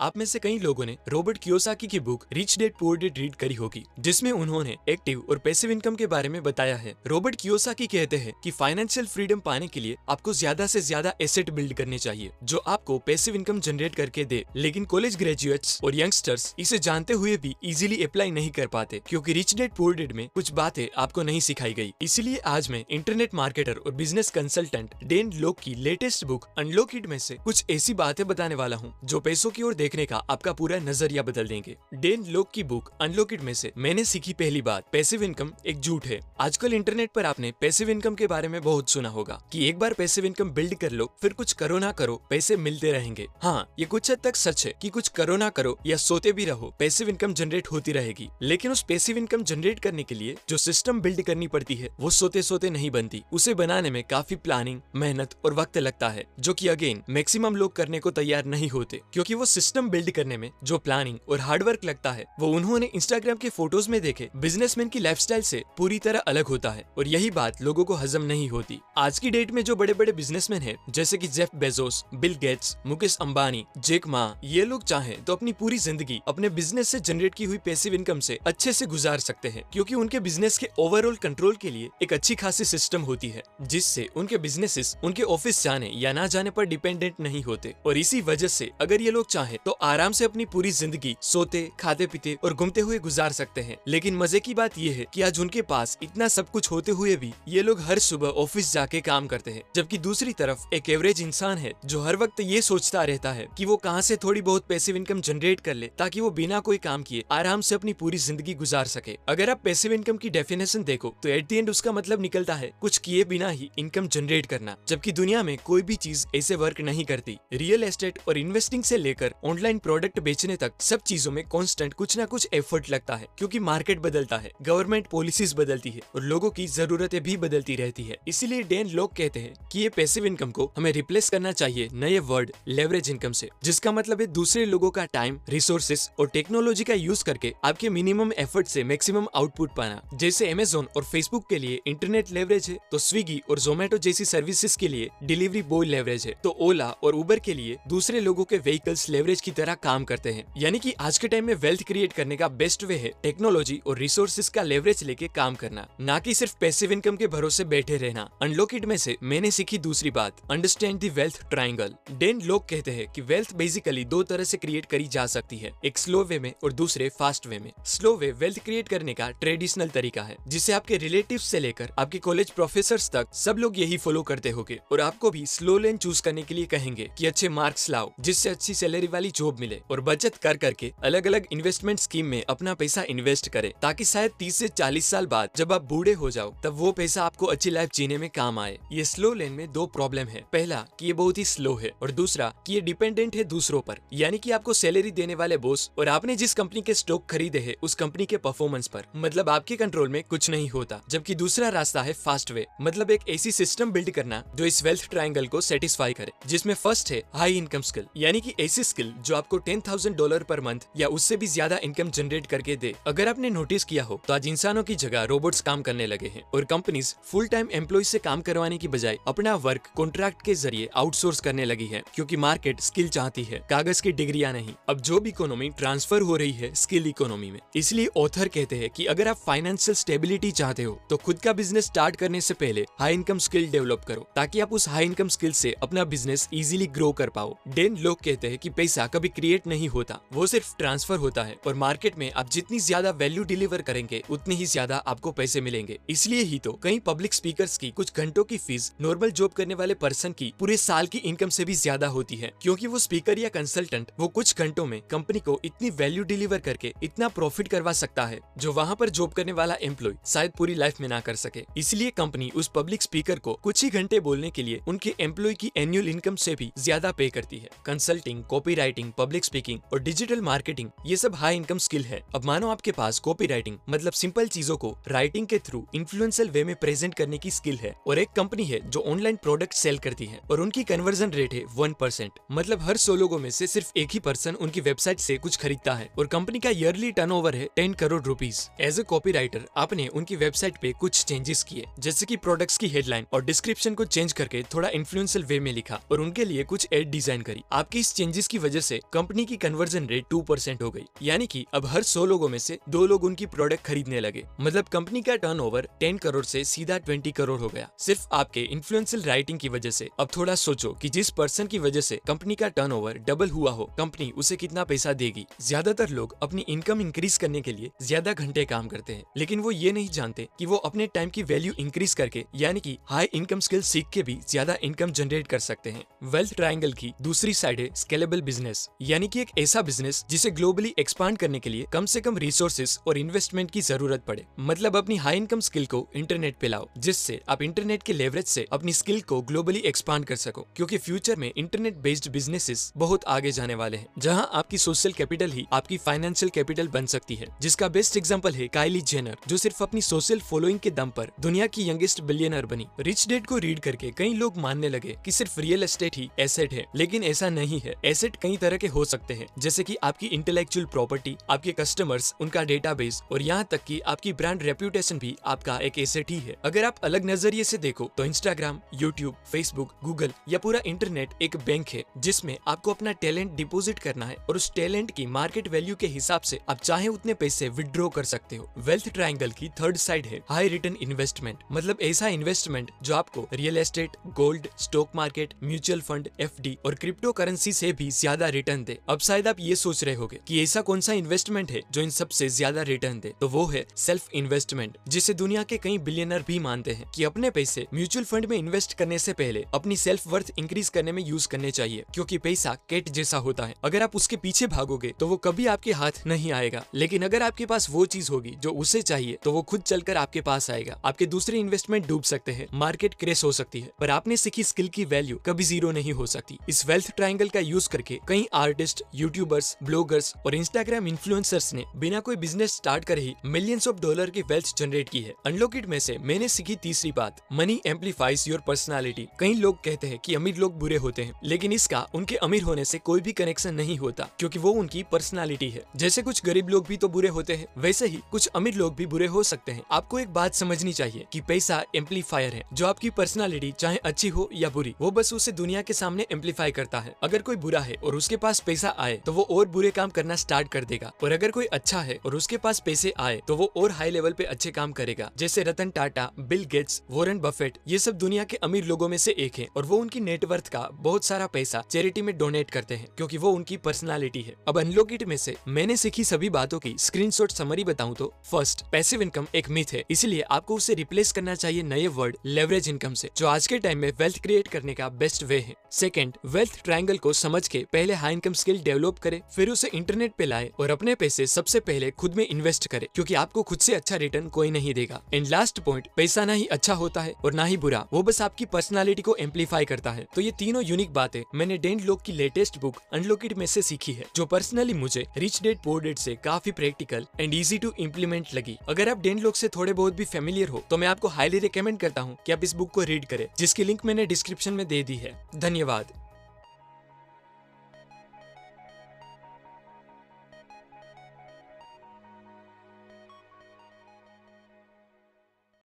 आप में से कई लोगों ने रॉबर्ट कियोसाकी की book Rich Dad Poor Dad read करी होगी, जिसमें उन्होंने एक्टिव और पैसिव इनकम के बारे में बताया है। रॉबर्ट कियोसाकी कहते हैं कि फाइनेंशियल फ्रीडम पाने के लिए आपको ज़्यादा से ज़्यादा एसेट बिल्ड करने चाहिए, जो आपको पैसिव इनकम जनरेट करके दे। लेकिन कॉलेज ग्रेजुएट्स और यंगस्टर्स इसे जानते हुए भी इजिली अप्लाई नहीं कर पाते, क्यूँकी रिच डेड पुअर डेड में कुछ बातें आपको नहीं सिखाई गई। इसीलिए आज मैं इंटरनेट मार्केटर और बिज़नेस कंसल्टेंट डेन लोक की लेटेस्ट बुक अनलॉक इट में से कुछ ऐसी बातें बताने वाला हूँ, जो पैसों की ओर देखने का आपका पूरा नज़रिया बदल देंगे। डेन लोक की बुक अनलॉक इट में से मैंने सीखी पहली बात पैसिव इनकम एक झूठ है। आजकल इंटरनेट पर आपने पैसिव इनकम के बारे में बहुत सुना होगा कि एक बार पैसिव इनकम बिल्ड कर लो, फिर कुछ करो ना करो, पैसे मिलते रहेंगे। हाँ ये कुछ हद तक सच है कि कुछ करो ना करो या सोते भी रहो, पैसिव इनकम जनरेट होती रहेगी। लेकिन उस पैसिव इनकम जनरेट करने के लिए जो सिस्टम बिल्ड करनी पड़ती है, वो सोते सोते नहीं बनती। उसे बनाने में काफ़ी प्लानिंग, मेहनत और वक्त लगता है, जो कि अगेन, मैक्सिमम लोग करने को तैयार नहीं होते, क्योंकि वो सिस्टम बिल्ड करने में जो प्लानिंग और हार्डवर्क लगता है, वो उन्होंने इंस्टाग्राम के फ़ोटोज़ में देखे बिजनेसमैन की लाइफस्टाइल से पूरी तरह अलग होता है। और यही बात लोगों को हजम नहीं होती। आज की डेट में जो बड़े बड़े बिजनेसमैन हैं, जैसे कि Jeff Bezos Bill Gates Mukesh Ambani Jack Ma ये लोग चाहें तो अपनी पूरी ज़िंदगी अपने बिज़नेस से जनरेट की हुई पैसिव इनकम से अच्छे से गुजार सकते हैं, क्योंकि उनके बिज़नेस के ओवरऑल कंट्रोल के लिए एक अच्छी खासी सिस्टम होती है, जिससे उनके बिजनेसेस उनके ऑफ़िस जाने या ना जाने पर डिपेंडेंट नहीं होते। और इसी वजह से अगर ये लोग चाहे तो आराम से अपनी पूरी ज़िंदगी सोते, खाते, पीते और घूमते हुए गुजार सकते हैं। लेकिन मज़े की बात ये है कि आज उनके पास इतना सब कुछ होते हुए भी ये लोग हर सुबह ऑफ़िस जाके काम करते हैं। जबकि दूसरी तरफ़ एक एवरेज इंसान है जो हर वक्त ये सोचता रहता है की वो कहाँ से थोड़ी बहुत पैसिव इनकम जनरेट कर ले ताकि वो बिना कोई काम किए आराम से अपनी पूरी ज़िंदगी गुजार सके। अगर आप पैसिव इनकम की डेफिनेशन देखो तो एट दी एंड उसका मतलब निकलता है कुछ किए बिना ही इनकम जनरेट करना। जबकि दुनिया में कोई भी चीज़ ऐसे वर्क नहीं करती। रियल एस्टेट और इन्वेस्टिंग से लेकर ऑनलाइन प्रोडक्ट बेचने तक सब चीज़ों में कांस्टेंट कुछ ना कुछ एफर्ट लगता है, क्योंकि मार्केट बदलता है गवर्नमेंट पॉलिसीज़ बदलती है और लोगों की जरूरतें भी बदलती रहती है। इसीलिए डेन लोग कहते हैं कि ये पैसिव इनकम को हमें रिप्लेस करना चाहिए नए वर्ड लेवरेज इनकम से, जिसका मतलब है दूसरे लोगों का टाइम रिसोर्सेस और टेक्नोलॉजी का यूज़ करके आपके मिनिमम एफर्ट से मैक्सिमम आउटपुट पाना। जैसे अमेजोन और फेसबुक के लिए इंटरनेट लेवरेज है तो स्विगी और जोमेटो जैसी सर्विसेज़ के लिए डिलीवरी बॉय लेवरेज है तो ओला और उबर के लिए दूसरे लोगों के व्हीकल्स लेवरेज की तरह काम करते हैं। यानी कि आज के टाइम में वेल्थ क्रिएट करने का बेस्ट वे है टेक्नोलॉजी और रिसोर्सेज का लेवरेज लेके काम करना। ना कि सिर्फ़ पैसिव इनकम के भरोसे बैठे रहना। अनलॉकिड में से मैंने सीखी दूसरी बात understand the wealth triangle Dan लोग कहते हैं कि वेल्थ बेसिकली दो तरह से क्रिएट करी जा सकती है, एक स्लो वे में और दूसरे फास्ट वे में। स्लो वे वेल्थ क्रिएट करने का ट्रेडिशनल तरीका है, जिसे आपके रिलेटिव से लेकर आपके कॉलेज प्रोफेसर तक सब लोग यही फॉलो करते होंगे। और आपको भी स्लो लेन चूज़ करने के लिए कहेंगे कि अच्छे मार्क्स लाओ, जिससे अच्छी सैलरी वाली जॉब मिले और बचत कर करके अलग अलग इन्वेस्टमेंट स्कीम में अपना पैसा इन्वेस्ट करे, ताकि शायद 30 से 40 साल बाद जब आप बूढ़े हो जाओ, तब वो पैसा आपको अच्छी लाइफ जीने में काम आए। ये स्लो लेन में दो प्रॉब्लम है। पहला, कि ये बहुत ही स्लो है, और दूसरा, कि ये डिपेंडेंट है दूसरों पर, यानी कि आपको सैलरी देने वाले बोस और आपने जिस कंपनी के स्टॉक खरीदे है, उस कंपनी के परफॉर्मेंस पर। मतलब आपके कंट्रोल में कुछ नहीं होता, जबकि दूसरा रास्ता है फास्ट वे मतलब एक ऐसी सिस्टम बिल्ड करना, जो इस वेल्थ ट्रायंगल को सेटिस्फाई करे, जिसमें फ़र्स्ट है हाई इनकम स्किल यानी कि ऐसी स्किल जो आपको टेन थाउज़ेंड डॉलर पर मंथ या उससे भी ज़्यादा इनकम जनरेट करके दे। अगर आपने नोटिस किया हो तो आज इंसानों की जगह रोबोट्स काम करने लगे हैं और कंपनीज़ फुल टाइम एम्प्लॉय से काम करवाने की बजाय अपना वर्क कॉन्ट्रैक्ट के ज़रिए आउटसोर्स करने लगी है, क्योंकि मार्केट स्किल चाहती है, कागज़ की डिग्रियाँ नहीं। अब जो भी इकोनॉमी ट्रांसफ़र हो रही है स्किल इकोनॉमी में, इसलिए ऑथर कहते हैं कि अगर आप फाइनेंशियल स्टेबिलिटी चाहते हो तो खुद का बिज़नेस स्टार्ट करने से पहले हाई इनकम स्किल डेवलप करो, ताकि आप उस हाई इनकम स्किल से अपना बिज़नेस इजीली ग्रो कर पाओ। डेन लोग कहते हैं कि पैसा कभी क्रिएट नहीं होता। वो सिर्फ़ ट्रांसफ़र होता है। और मार्केट में आप जितनी ज़्यादा वैल्यू डिलीवर करेंगे, उतनी ही ज़्यादा आपको पैसे मिलेंगे। इसलिए ही तो कई पब्लिक स्पीकर की कुछ घंटों की फ़ीस नॉर्मल जॉब करने वाले पर्सन की पूरे साल की इनकम से भी ज़्यादा होती है। क्योंकि वो स्पीकर या कंसल्टेंट वो कुछ घंटों में कंपनी को इतनी वैल्यू डिलीवर करके इतना प्रॉफिट करवा सकता है, जो वहाँ पर जॉब करने वाला एम्प्लॉय शायद पूरी लाइफ में ना कर सके। इसलिए कंपनी उस पब्लिक स्पीकर को कुछ ही घंटे बोलने के लिए उनके एम्प्लॉय की एनुअल इनकम से भी ज़्यादा पे करती है। Consulting copy writing public speaking और डिजिटल मार्केटिंग ये सब हाई इनकम स्किल है। अब मानो आपके पास कॉपी राइटिंग मतलब सिंपल चीज़ों को राइटिंग के थ्रू इन्फ्लुएंसल वे में प्रेजेंट करने की स्किल है और एक कंपनी है जो ऑनलाइन प्रोडक्ट सेल करती है और उनकी कन्वर्जन रेट है वन परसेंट मतलब हर सौ लोगों में से सिर्फ़ एक ही पर्सन उनकी वेबसाइट से कुछ खरीदता है और कंपनी का ईयरली टर्नओवर है ten crore rupees as a copywriter आपने उनकी वेबसाइट पे कुछ चेंजेस किए, जैसे की प्रोडक्ट्स की हेडलाइन और डिस्क्रिप्शन को चेंज करके थोड़ा इन्फ्लुएंशियल वे में लिखा और उनके लिए कुछ एड डिज़ाइन करी। आपकी इस चेंजेस की वजह से कंपनी की कन्वर्जन रेट टू परसेंट हो गई। यानी कि अब हर सौ लोगों में से दो लोग उनकी प्रोडक्ट खरीदने लगे। मतलब कंपनी का टर्नओवर 10 करोड़ से सीधा 20 करोड़ हो गया। सिर्फ़ आपके इन्फ्लुएंशियल राइटिंग की वजह से। अब थोड़ा सोचो कि जिस पर्सन की वजह से कंपनी का टर्नओवर डबल हुआ हो, कंपनी उसे कितना पैसा देगी? ज़्यादातर लोग अपनी इनकम इंक्रीज करने के लिए ज़्यादा घंटे काम करते हैं। लेकिन वो ये नहीं जानते कि वो अपने टाइम की वैल्यू इंक्रीज करके, यानी कि हाई इनकम स्किल सीख के भी ज़्यादा इनकम जनरेट कर सकते हैं। वेल्थ ट्रायंगल की दूसरी साइड है स्केलेबल बिज़नेस यानी कि एक ऐसा बिज़नेस जिसे ग्लोबली एक्सपांड करने के लिए कम से कम रिसोर्सेज और इन्वेस्टमेंट की ज़रूरत पड़े। मतलब अपनी हाई इनकम स्किल को इंटरनेट पे लाओ, जिससे आप इंटरनेट के लेवरेज से अपनी स्किल को ग्लोबली एक्सपांड कर सको, क्योंकि फ्यूचर में इंटरनेट बेस्ड बिजनेसेस बहुत आगे जाने वाले हैं, जहाँ आपकी सोशल कैपिटल ही आपकी फाइनेंशियल कैपिटल बन सकती है। जिसका बेस्ट एग्ज़ाम्पल है काइली जेनर जो सिर्फ़ अपनी सोशल फॉलोइंग के दम पर दुनिया की यंगेस्ट बिलियनर बनी। रिच डेड को रीड करके कई लोग मानने लगे कि सिर्फ़ रियल एस्टेट ही एसेट है, लेकिन ऐसा नहीं है। एसेट कई तरह के हो सकते हैं, जैसे कि आपकी इंटेलेक्चुअल प्रॉपर्टी आपके कस्टमर्स उनका डेटाबेस और यहाँ तक कि आपकी ब्रांड रेप्यूटेशन भी आपका एक एसेट ही है। अगर आप अलग नज़रिए से देखो तो इंस्टाग्राम यूट्यूब फेसबुक गूगल या पूरा इंटरनेट एक बैंक है, जिसमें आपको अपना टैलेंट डिपोजिट करना है और उस टैलेंट की मार्केट वैल्यू के हिसाब से आप चाहे उतने पैसे विड्रॉ कर सकते हो। वेल्थ ट्राइंगल की थर्ड साइड है हाई रिटर्न इन्वेस्टमेंट मतलब ऐसा इन्वेस्टमेंट जो आपको real estate gold stock market mutual fund FD और क्रिप्टो करेंसी से भी ज़्यादा रिटर्न दे। अब शायद आप ये सोच रहे होगे कि ऐसा कौन सा इन्वेस्टमेंट है जो इन सबसे ज़्यादा रिटर्न दे? तो वो है सेल्फ इन्वेस्टमेंट जिसे दुनिया के कई बिलियनर भी मानते हैं कि अपने पैसे म्यूचुअल फंड में इन्वेस्ट करने से पहले अपनी सेल्फ वर्थ इंक्रीज करने में यूज़ करने चाहिए, क्योंकि पैसा केट जैसा होता है। अगर आप उसके पीछे भागोगे तो वो कभी आपके हाथ नहीं आएगा। लेकिन अगर आपके पास वो चीज़ होगी जो उसे चाहिए तो वो खुद चलकर आपके पास आएगा। आपके दूसरे इन्वेस्टमेंट डूब सकते हैं मार्केट क्रेश हो सकती है, पर आपने सीखी स्किल की वैल्यू कभी ज़ीरो नहीं हो सकती। इस वेल्थ ट्राइंगल का यूज़ करके कई आर्टिस्ट यूट्यूबर्स ब्लॉगर्स और इंस्टाग्राम इन्फ्लुएंसर्स ने बिना कोई बिज़नेस स्टार्ट कर ही मिलियंस ऑफ़ डॉलर की वेल्थ जनरेट की है। अनलॉकिड में से मैंने सीखी तीसरी बात मनी एम्पलीफाइज योर पर्सनालिटी कई लोग कहते हैं कि अमीर लोग बुरे होते हैं, लेकिन इसका उनके अमीर होने से कोई भी कनेक्शन नहीं होता, क्योंकि वो उनकी पर्सनालिटी है। जैसे कुछ गरीब लोग भी तो बुरे होते हैं, वैसे ही कुछ अमीर लोग भी बुरे हो सकते हैं। आपको एक बात समझनी चाहिए कि पैसा एम्पलीफायर है। जो आपकी पर्सनालिटी चाहे अच्छी हो या बुरी, वो बस उसे दुनिया के सामने एम्पलीफाई करता है। अगर कोई बुरा है और उसके पास पैसा आए तो वो और बुरे काम करना स्टार्ट कर देगा। और अगर कोई अच्छा है और उसके पास पैसे आए तो वो और हाई लेवल पे अच्छे काम करेगा। जैसे Ratan Tata, Bill Gates, Warren Buffett, ये सब दुनिया के अमीर लोगों में से एक है और वो उनकी नेटवर्थ का बहुत सारा पैसा चैरिटी में डोनेट करते हैं, क्योंकि वो उनकी पर्सनालिटी है। अब अनलोकिट में से मैंने सीखी सभी बातों की स्क्रीनशॉट समरी बताऊँ तो फ़र्स्ट पैसिव इनकम एक मिथ है, इसलिए आपको उसे रिप्लेस करना चाहिए नए वर्ड लेवरेज इनकम से, जो आज के टाइम में वेल्थ क्रिएट करने का बेस्ट वे है। सेकंड वेल्थ ट्रायंगल को समझ के पहले हाई इनकम स्किल डेवलप करे, फिर उसे इंटरनेट पे लाए और अपने पैसे सबसे पहले खुद में इन्वेस्ट करे, क्यूँकी आपको खुद ऐसी अच्छा रिटर्न कोई नहीं देगा। एंड लास्ट पॉइंट पैसा ना ही अच्छा होता है और ना ही बुरा, वो बस आपकी पर्सनालिटी को एम्पलीफाई करता है। तो ये तीनों यूनिक बातें मैंने डेन लोक की लेटेस्ट बुक अनलोकिड में से सीखी है, जो पर्सनली मुझे रिच डेट पोर डेट से काफ़ी practical and easy to implement लगी। अगर आप डेन लोक से थोड़े बहुत भी फेमिलियर हो तो मैं आपको हाईली रिकमेंड करता हूँ कि आप इस बुक को रीड करें, जिसकी लिंक मैंने डिस्क्रिप्शन में दे दी है। धन्यवाद।